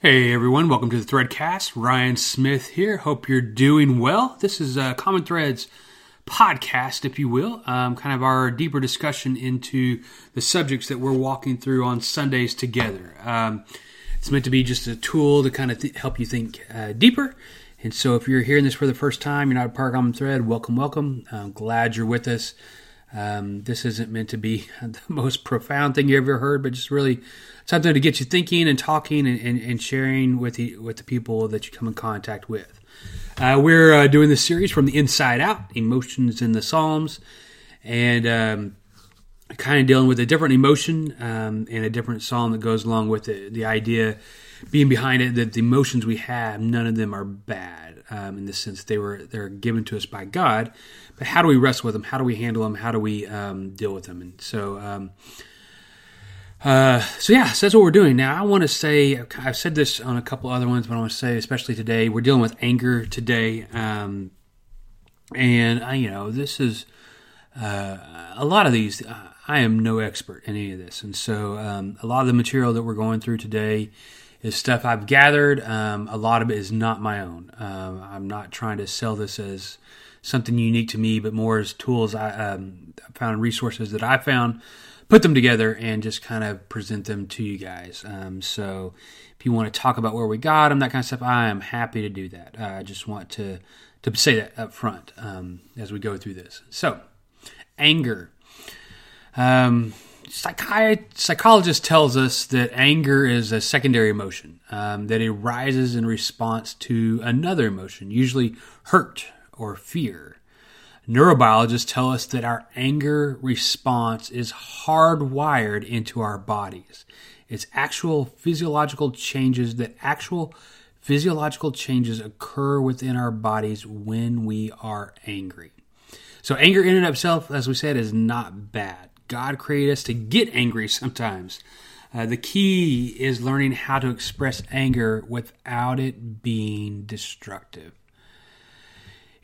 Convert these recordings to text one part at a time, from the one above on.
Hey everyone, welcome to the Threadcast. Ryan Smith here. Hope you're doing well. This is a Common Threads podcast, if you will, um, kind of our deeper discussion into the subjects that we're walking through on Sundays together. Um, it's meant to be just a tool to kind of th- help you think uh, deeper. And so, if you're hearing this for the first time, you're not a part of Common Thread, welcome, welcome. I'm glad you're with us. Um, this isn't meant to be the most profound thing you ever heard, but just really something to get you thinking and talking and, and, and sharing with the, with the people that you come in contact with. Uh, we're uh, doing this series from the inside out, emotions in the Psalms, and um, kind of dealing with a different emotion um, and a different psalm that goes along with it. The idea being behind it that the emotions we have, none of them are bad um, in the sense they were they're given to us by God. But how do we wrestle with them? How do we handle them? How do we um, deal with them? And so um, uh, so yeah, so that's what we're doing now. I want to say I've said this on a couple other ones, but I want to say especially today we're dealing with anger today, um, and I, you know this is uh, a lot of these. Uh, I am no expert in any of this, and so um, a lot of the material that we're going through today is stuff I've gathered. Um, a lot of it is not my own. Um, I'm not trying to sell this as something unique to me, but more as tools I um, found resources that I found put them together and just kind of present them to you guys. Um, so if you want to talk about where we got them, that kind of stuff, I am happy to do that. Uh, I just want to to say that up front um, as we go through this. So anger. Um, psychologist tells us that anger is a secondary emotion um, that it arises in response to another emotion, usually hurt or fear. Neurobiologists tell us that our anger response is hardwired into our bodies. It's actual physiological changes that actual physiological changes occur within our bodies when we are angry. So, anger in and of itself, as we said, is not bad. God created us to get angry sometimes. Uh, the key is learning how to express anger without it being destructive.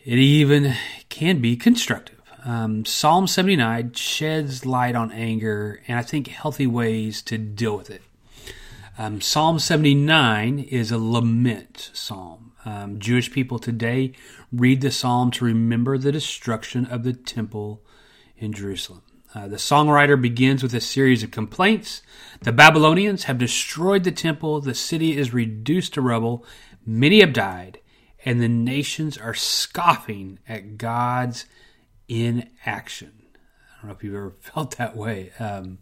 It even can be constructive. Um, Psalm 79 sheds light on anger and I think healthy ways to deal with it. Um, psalm 79 is a lament psalm. Um, Jewish people today read the psalm to remember the destruction of the temple in Jerusalem. Uh, the songwriter begins with a series of complaints. The Babylonians have destroyed the temple, the city is reduced to rubble, many have died, and the nations are scoffing at God's inaction. I don't know if you've ever felt that way, um,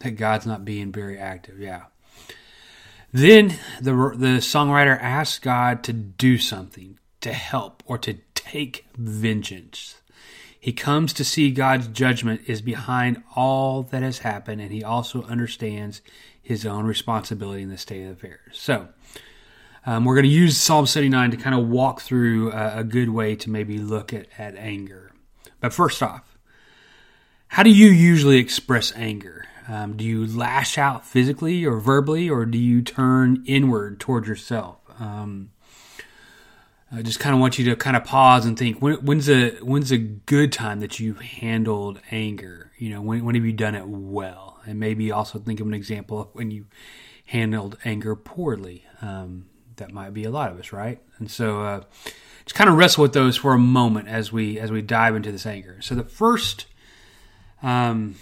that God's not being very active. Yeah. Then the, the songwriter asks God to do something, to help, or to take vengeance. He comes to see God's judgment is behind all that has happened, and he also understands his own responsibility in the state of affairs. So, um, we're going to use Psalm 79 to kind of walk through a, a good way to maybe look at, at anger. But first off, how do you usually express anger? Um, do you lash out physically or verbally, or do you turn inward toward yourself? Um, I just kind of want you to kind of pause and think when, when's a when's a good time that you've handled anger? You know, when, when have you done it well? And maybe also think of an example of when you handled anger poorly. Um, that might be a lot of us, right? And so, uh, just kind of wrestle with those for a moment as we as we dive into this anger. So the first, um,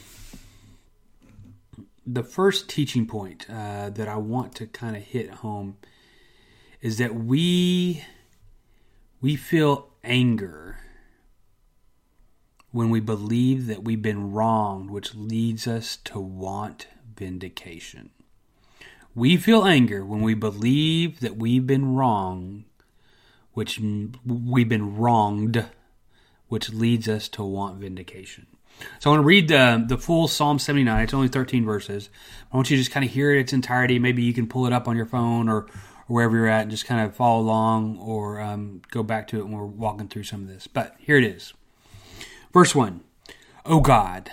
the first teaching point uh, that I want to kind of hit home is that we we feel anger when we believe that we've been wronged, which leads us to want vindication. We feel anger when we believe that we've been wrong, which we've been wronged, which leads us to want vindication. So I want to read the the full Psalm 79. It's only 13 verses. I want you to just kind of hear it its entirety. Maybe you can pull it up on your phone or, or wherever you're at and just kind of follow along or um, go back to it when we're walking through some of this. But here it is. Verse 1. O God,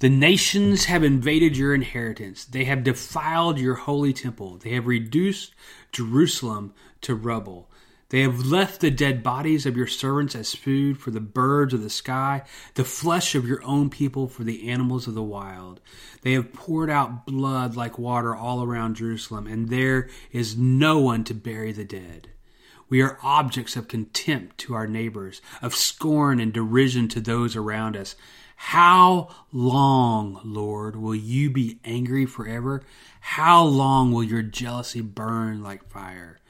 the nations have invaded your inheritance. They have defiled your holy temple. They have reduced Jerusalem to rubble. They have left the dead bodies of your servants as food for the birds of the sky, the flesh of your own people for the animals of the wild. They have poured out blood like water all around Jerusalem, and there is no one to bury the dead. We are objects of contempt to our neighbors, of scorn and derision to those around us. How long, Lord, will you be angry forever? How long will your jealousy burn like fire?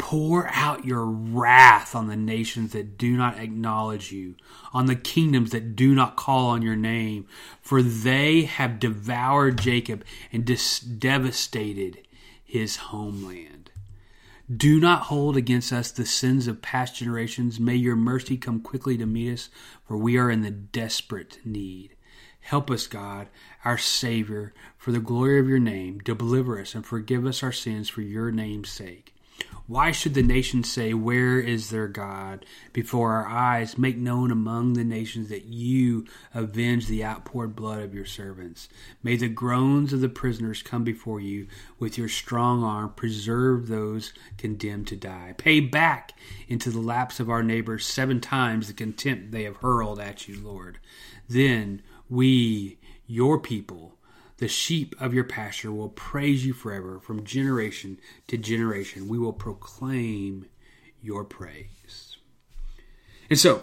Pour out your wrath on the nations that do not acknowledge you, on the kingdoms that do not call on your name, for they have devoured Jacob and dis- devastated his homeland. Do not hold against us the sins of past generations. May your mercy come quickly to meet us, for we are in the desperate need. Help us, God, our Savior, for the glory of your name. Deliver us and forgive us our sins for your name's sake. Why should the nations say, Where is their God? Before our eyes, make known among the nations that you avenge the outpoured blood of your servants. May the groans of the prisoners come before you. With your strong arm, preserve those condemned to die. Pay back into the laps of our neighbors seven times the contempt they have hurled at you, Lord. Then we, your people, the sheep of your pasture will praise you forever. From generation to generation, we will proclaim your praise. And so,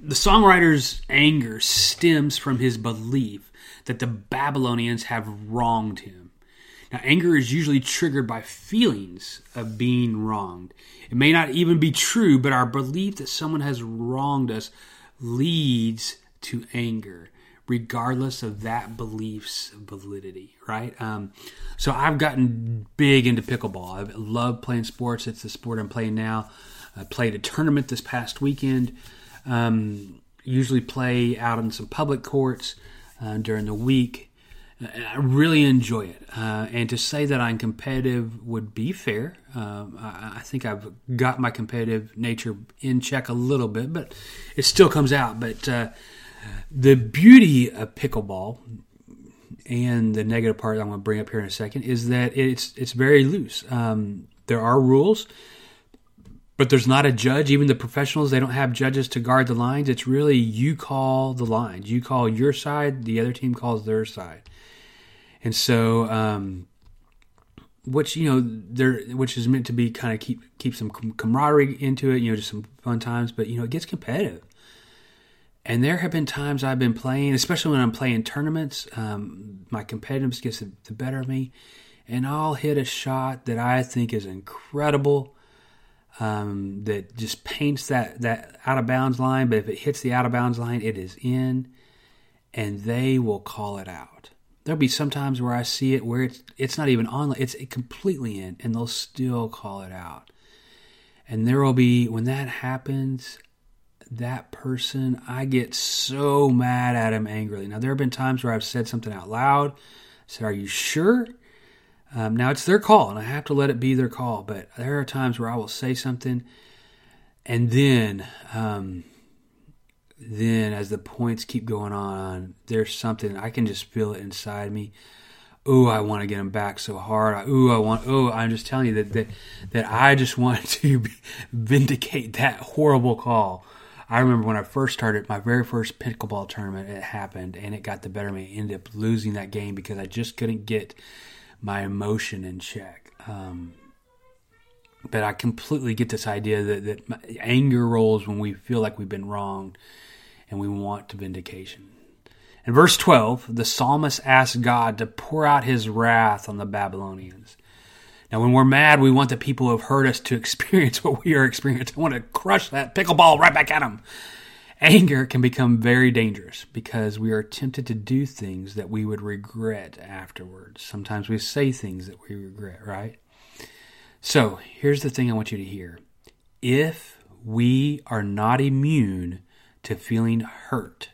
the songwriter's anger stems from his belief that the Babylonians have wronged him. Now, anger is usually triggered by feelings of being wronged. It may not even be true, but our belief that someone has wronged us leads to anger regardless of that belief's validity, right? Um, so I've gotten big into pickleball. I love playing sports. It's the sport I'm playing now. I played a tournament this past weekend. Um, usually play out in some public courts uh, during the week. I really enjoy it. Uh, and to say that I'm competitive would be fair. Um, I, I, think I've got my competitive nature in check a little bit, but it still comes out. But uh, the beauty of pickleball and the negative part I'm going to bring up here in a second is that it's it's very loose. Um, there are rules, but there's not a judge. Even the professionals, they don't have judges to guard the lines. It's really you call the lines. You call your side. The other team calls their side. And so, um, which you know, there, which is meant to be kind of keep keep some camaraderie into it. You know, just some fun times. But you know, it gets competitive. And there have been times I've been playing, especially when I'm playing tournaments, um, my competitiveness gets the better of me, and I'll hit a shot that I think is incredible, um, that just paints that, that out of bounds line. But if it hits the out of bounds line, it is in, and they will call it out. There'll be some times where I see it where it's it's not even on, it's completely in, and they'll still call it out. And there will be when that happens, that person, I get so mad at him angrily. Now, there have been times where I've said something out loud, I said, Are you sure? Um, now, it's their call, and I have to let it be their call, but there are times where I will say something, and then, um, then as the points keep going on, there's something, I can just feel it inside me. Oh, I want to get him back so hard. Oh, I want. Oh, I'm just telling you that that that I just want to vindicate that horrible call I remember when I first started my very first pickleball tournament, it happened and it got the better of me. I ended up losing that game because I just couldn't get my emotion in check. Um, but I completely get this idea that, that anger rolls when we feel like we've been wronged and we want vindication. In verse 12, the psalmist asks God to pour out his wrath on the Babylonians. Now, when we're mad, we want the people who have hurt us to experience what we are experiencing. I want to crush that pickleball right back at them. Anger can become very dangerous because we are tempted to do things that we would regret afterwards. Sometimes we say things that we regret, right? So, here's the thing I want you to hear. If we are not immune to feeling hurt,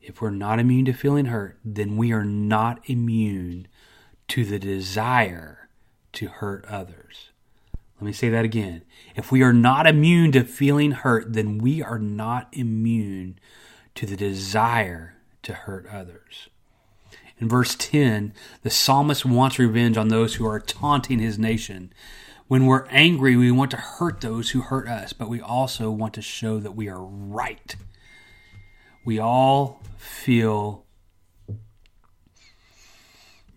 if we're not immune to feeling hurt, then we are not immune to the desire to hurt others. Let me say that again. If we are not immune to feeling hurt, then we are not immune to the desire to hurt others. In verse 10, the psalmist wants revenge on those who are taunting his nation. When we're angry, we want to hurt those who hurt us, but we also want to show that we are right. We all feel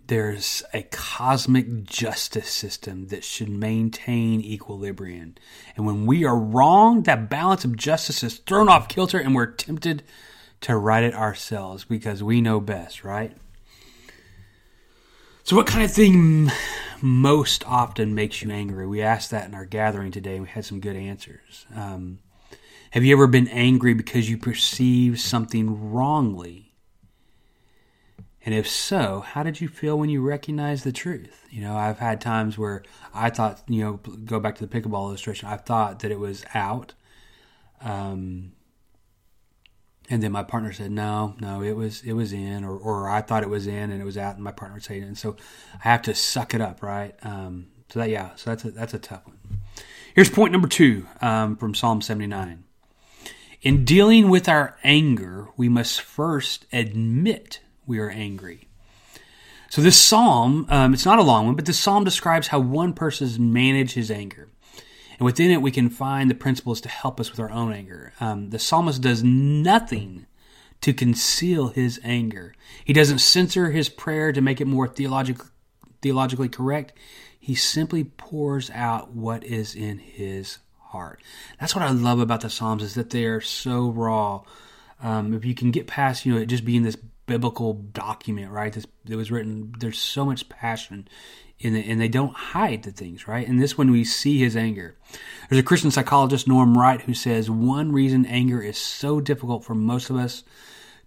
there's a cosmic justice system that should maintain equilibrium. And when we are wrong, that balance of justice is thrown off kilter and we're tempted to right it ourselves because we know best, right? So, what kind of thing most often makes you angry? We asked that in our gathering today and we had some good answers. Um, have you ever been angry because you perceived something wrongly? And if so, how did you feel when you recognized the truth? You know, I've had times where I thought, you know, go back to the pickleball illustration, I thought that it was out. Um, and then my partner said, no, no, it was, it was in, or, or I thought it was in and it was out and my partner say it. And so I have to suck it up. Right. Um, so that, yeah, so that's a, that's a tough one. Here's point number two, um, from Psalm 79. In dealing with our anger, we must first admit we are angry. So this psalm, um, it's not a long one, but this psalm describes how one person manage his anger. And within it, we can find the principles to help us with our own anger. Um, the psalmist does nothing to conceal his anger. He doesn't censor his prayer to make it more theologic, theologically correct. He simply pours out what is in his heart. That's what I love about the Psalms is that they are so raw. Um, if you can get past, you know, it just being this biblical document, right? This it was written. There's so much passion in it, and they don't hide the things, right? And this one we see his anger. There's a Christian psychologist, Norm Wright, who says one reason anger is so difficult for most of us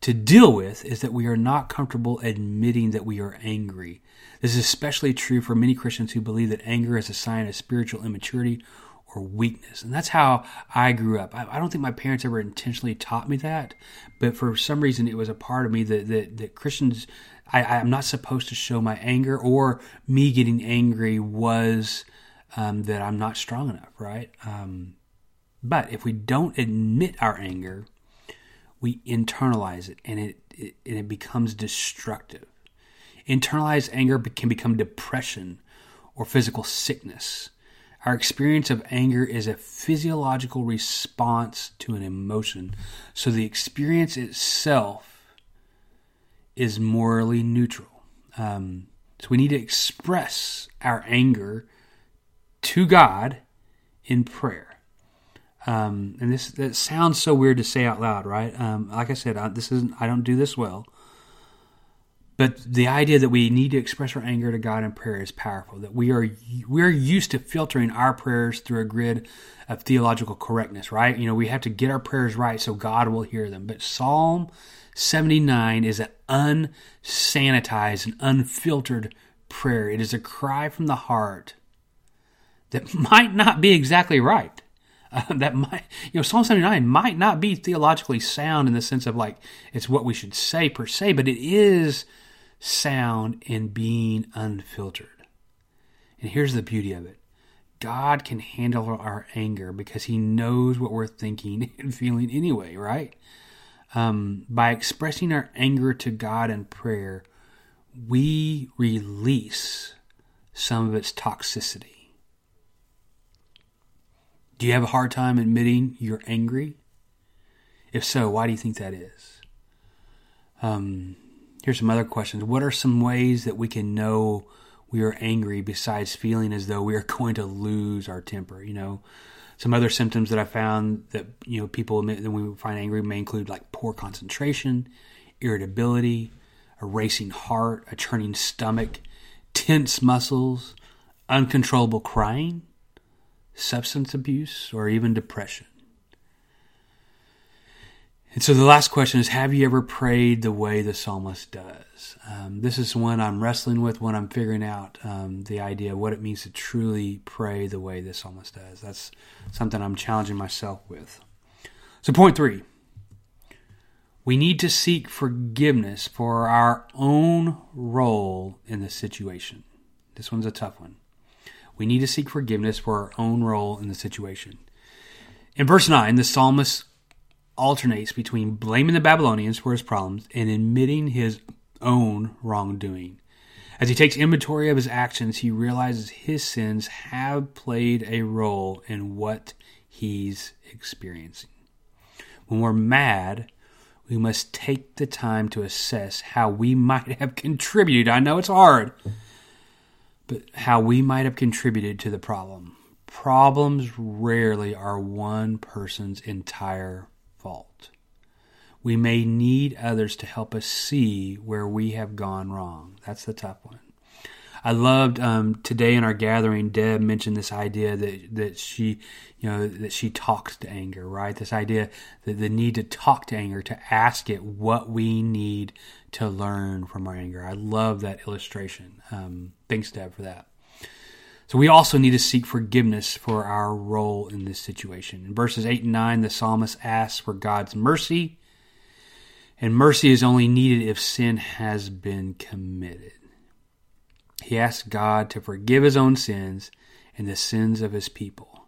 to deal with is that we are not comfortable admitting that we are angry. This is especially true for many Christians who believe that anger is a sign of spiritual immaturity or weakness. And that's how I grew up. I, I, don't think my parents ever intentionally taught me that, but for some reason it was a part of me that, that, that Christians, I, I'm not supposed to show my anger or me getting angry was um, that I'm not strong enough, right? Um, but if we don't admit our anger, we internalize it and it, it, and it becomes destructive. Internalized anger can become depression or physical sickness. Our experience of anger is a physiological response to an emotion. So the experience itself is morally neutral. Um, so we need to express our anger to God in prayer. Um, and this that sounds so weird to say out loud, right? Um, like I said, I, this isn't. I don't do this well. But the idea that we need to express our anger to God in prayer is powerful. That we are we're used to filtering our prayers through a grid of theological correctness, right? You know, we have to get our prayers right so God will hear them. But Psalm 79 is an unsanitized and unfiltered prayer. It is a cry from the heart that might not be exactly right. Uh, that might, you know, Psalm 79 might not be theologically sound in the sense of like it's what we should say per se, but it is sound and being unfiltered. And here's the beauty of it God can handle our anger because He knows what we're thinking and feeling anyway, right? Um, by expressing our anger to God in prayer, we release some of its toxicity. Do you have a hard time admitting you're angry? If so, why do you think that is? Um, Here's some other questions. What are some ways that we can know we are angry besides feeling as though we are going to lose our temper? You know, some other symptoms that I found that you know people admit that we find angry may include like poor concentration, irritability, a racing heart, a churning stomach, tense muscles, uncontrollable crying, substance abuse, or even depression. And so the last question is Have you ever prayed the way the psalmist does? Um, this is one I'm wrestling with when I'm figuring out um, the idea of what it means to truly pray the way the psalmist does. That's something I'm challenging myself with. So, point three we need to seek forgiveness for our own role in the situation. This one's a tough one. We need to seek forgiveness for our own role in the situation. In verse 9, the psalmist alternates between blaming the Babylonians for his problems and admitting his own wrongdoing. As he takes inventory of his actions, he realizes his sins have played a role in what he's experiencing. When we're mad, we must take the time to assess how we might have contributed. I know it's hard, but how we might have contributed to the problem. Problems rarely are one person's entire fault. We may need others to help us see where we have gone wrong. That's the tough one. I loved um, today in our gathering. Deb mentioned this idea that that she, you know, that she talks to anger. Right, this idea that the need to talk to anger, to ask it what we need to learn from our anger. I love that illustration. Um, thanks, Deb, for that. So we also need to seek forgiveness for our role in this situation. In verses 8 and 9, the psalmist asks for God's mercy, and mercy is only needed if sin has been committed. He asks God to forgive his own sins and the sins of his people.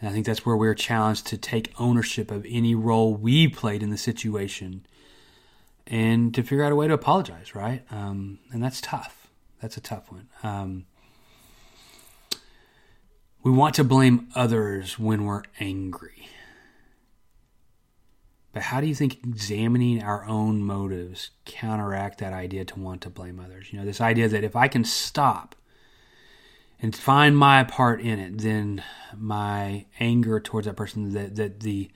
And I think that's where we're challenged to take ownership of any role we played in the situation and to figure out a way to apologize, right? Um, and that's tough. That's a tough one. Um, we want to blame others when we're angry. But how do you think examining our own motives counteract that idea to want to blame others? You know, this idea that if I can stop and find my part in it, then my anger towards that person, that, that the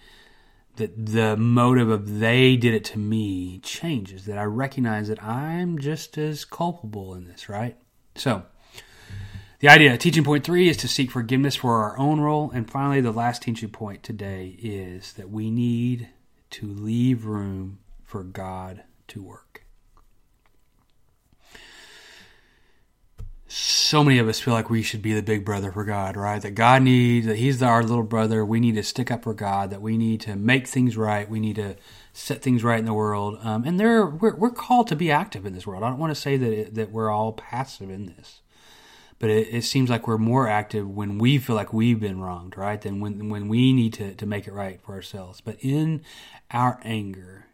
that the motive of they did it to me changes, that I recognize that I'm just as culpable in this, right? So the idea, teaching point three, is to seek forgiveness for our own role. And finally, the last teaching point today is that we need to leave room for God to work. So many of us feel like we should be the big brother for God, right? That God needs, that He's our little brother. We need to stick up for God, that we need to make things right. We need to set things right in the world. Um, and there, we're, we're called to be active in this world. I don't want to say that, that we're all passive in this but it, it, seems like we're more active when we feel like we've been wronged, right? Than when when we need to, to make it right for ourselves. But in our anger,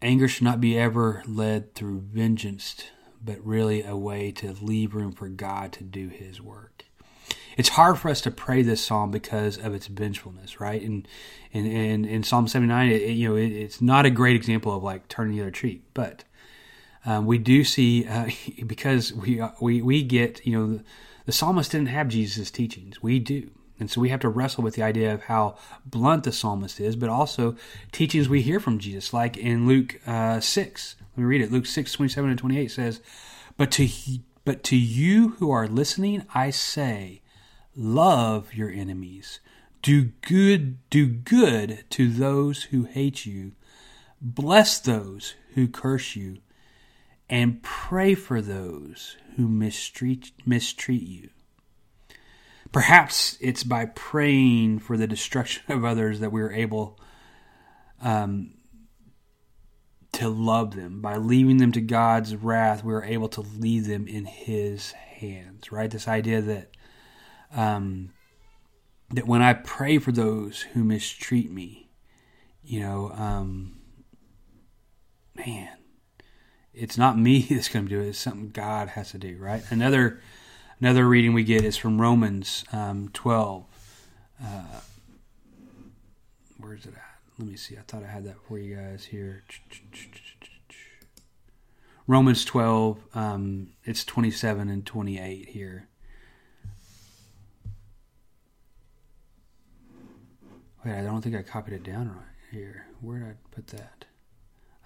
anger should not be ever led through vengeance, but really a way to leave room for God to do His work. It's hard for us to pray this psalm because of its vengefulness, right? And and in, in Psalm seventy nine, you know, it, it's not a great example of like turning the other cheek, but um, we do see uh, because we uh, we we get you know the, the psalmist didn't have Jesus' teachings. We do. And so we have to wrestle with the idea of how blunt the psalmist is, but also teachings we hear from Jesus, like in Luke uh, 6. Let me read it. Luke 6, 27 and 28 says, But to, but to you who are listening, I say, love your enemies. Do good, do good to those who hate you. Bless those who curse you and pray for those who mistreat, mistreat you. Perhaps it's by praying for the destruction of others that we're able um, to love them. By leaving them to God's wrath, we're able to leave them in His hands. Right? This idea that um, that when I pray for those who mistreat me, you know, um, man, it's not me that's going to do it. It's something God has to do, right? Another another reading we get is from Romans um, 12. Uh, where's it at? Let me see. I thought I had that for you guys here. Romans 12, um, it's 27 and 28 here. Wait, I don't think I copied it down right here. Where did I put that?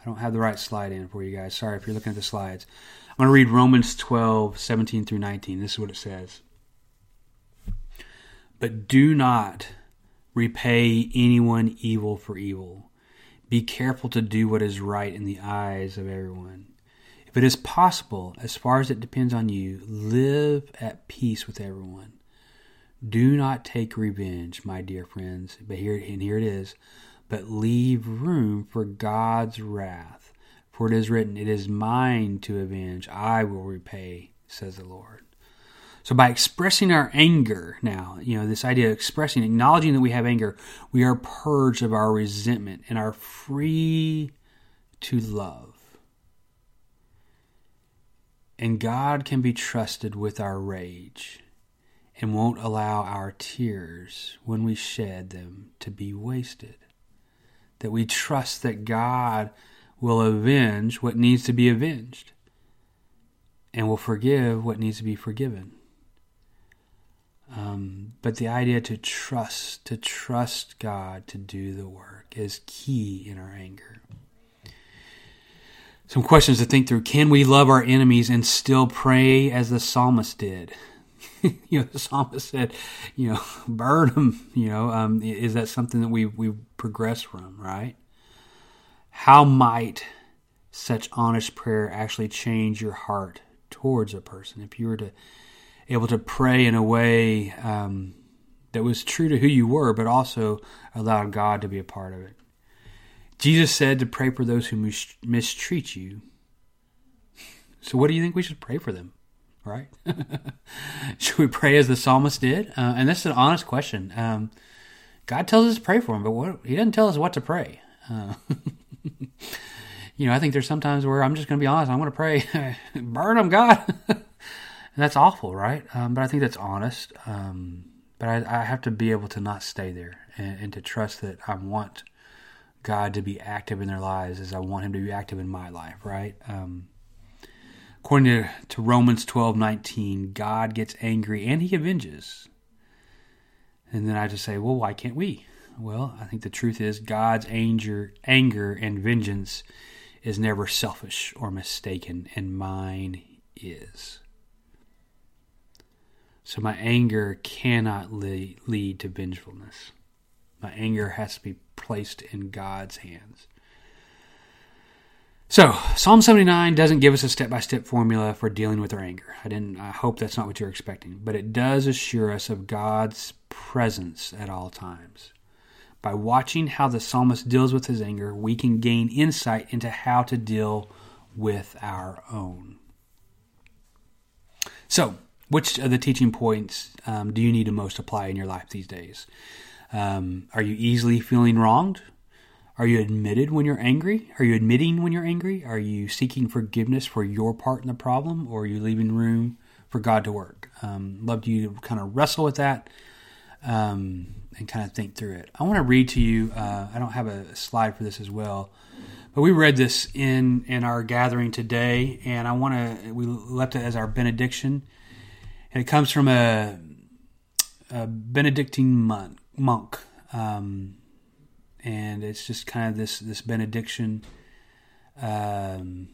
I don't have the right slide in for you guys. Sorry if you're looking at the slides. I'm going to read Romans 12, 17 through 19. This is what it says. But do not repay anyone evil for evil. Be careful to do what is right in the eyes of everyone. If it is possible, as far as it depends on you, live at peace with everyone. Do not take revenge, my dear friends. But here and here it is but leave room for God's wrath. For it is written, It is mine to avenge, I will repay, says the Lord. So by expressing our anger now, you know, this idea of expressing, acknowledging that we have anger, we are purged of our resentment and are free to love. And God can be trusted with our rage and won't allow our tears, when we shed them, to be wasted. That we trust that God will avenge what needs to be avenged and will forgive what needs to be forgiven. Um, but the idea to trust, to trust God to do the work is key in our anger. Some questions to think through. Can we love our enemies and still pray as the psalmist did? you know, the psalmist said, you know, burn them. You know, um, is that something that we we progress from? Right? How might such honest prayer actually change your heart towards a person? If you were to able to pray in a way um, that was true to who you were, but also allowed God to be a part of it. Jesus said to pray for those who mistreat you. So, what do you think we should pray for them? Right? should we pray as the psalmist did? Uh, and this is an honest question. Um, God tells us to pray for them, but what, He doesn't tell us what to pray. Uh, you know, I think there's sometimes where I'm just going to be honest. I'm going to pray, burn them, God. And that's awful, right? Um, but I think that's honest. Um, but I, I, have to be able to not stay there and, and, to trust that I want God to be active in their lives as I want Him to be active in my life, right? Um, according to, to Romans twelve nineteen, God gets angry and He avenges. And then I just say, well, why can't we? Well, I think the truth is God's anger, anger and vengeance is never selfish or mistaken, and mine is. So my anger cannot lead, to vengefulness. My anger has to be placed in God's hands. So, Psalm 79 doesn't give us a step by step formula for dealing with our anger. I didn't I hope that's not what you're expecting, but it does assure us of God's presence at all times. By watching how the psalmist deals with his anger, we can gain insight into how to deal with our own. So, which of the teaching points um, do you need to most apply in your life these days? Um, are you easily feeling wronged? Are you admitted when you're angry? Are you admitting when you're angry? Are you seeking forgiveness for your part in the problem, or are you leaving room for God to work? Um, love you to kind of wrestle with that um, and kind of think through it. I want to read to you. Uh, I don't have a slide for this as well, but we read this in in our gathering today, and I want to. We left it as our benediction and it comes from a, a Benedictine monk. monk um, and it's just kind of this this benediction um,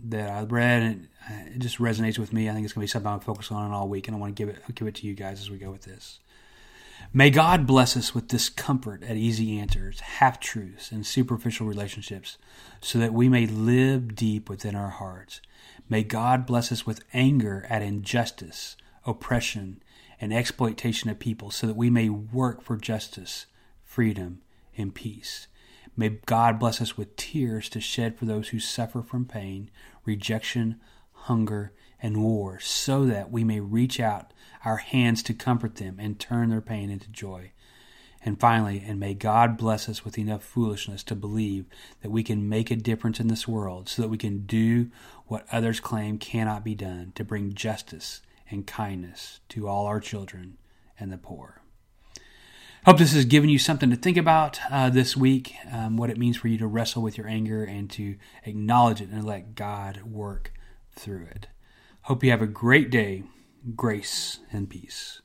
that I read, and it just resonates with me. I think it's going to be something I'm focused on all week, and I want to give it give it to you guys as we go with this. May God bless us with this comfort at easy answers, half truths, and superficial relationships, so that we may live deep within our hearts May God bless us with anger at injustice, oppression, and exploitation of people so that we may work for justice, freedom, and peace. May God bless us with tears to shed for those who suffer from pain, rejection, hunger, and war, so that we may reach out our hands to comfort them and turn their pain into joy. And finally, and may God bless us with enough foolishness to believe that we can make a difference in this world so that we can do what others claim cannot be done to bring justice and kindness to all our children and the poor. Hope this has given you something to think about uh, this week, um, what it means for you to wrestle with your anger and to acknowledge it and let God work through it. Hope you have a great day, grace and peace.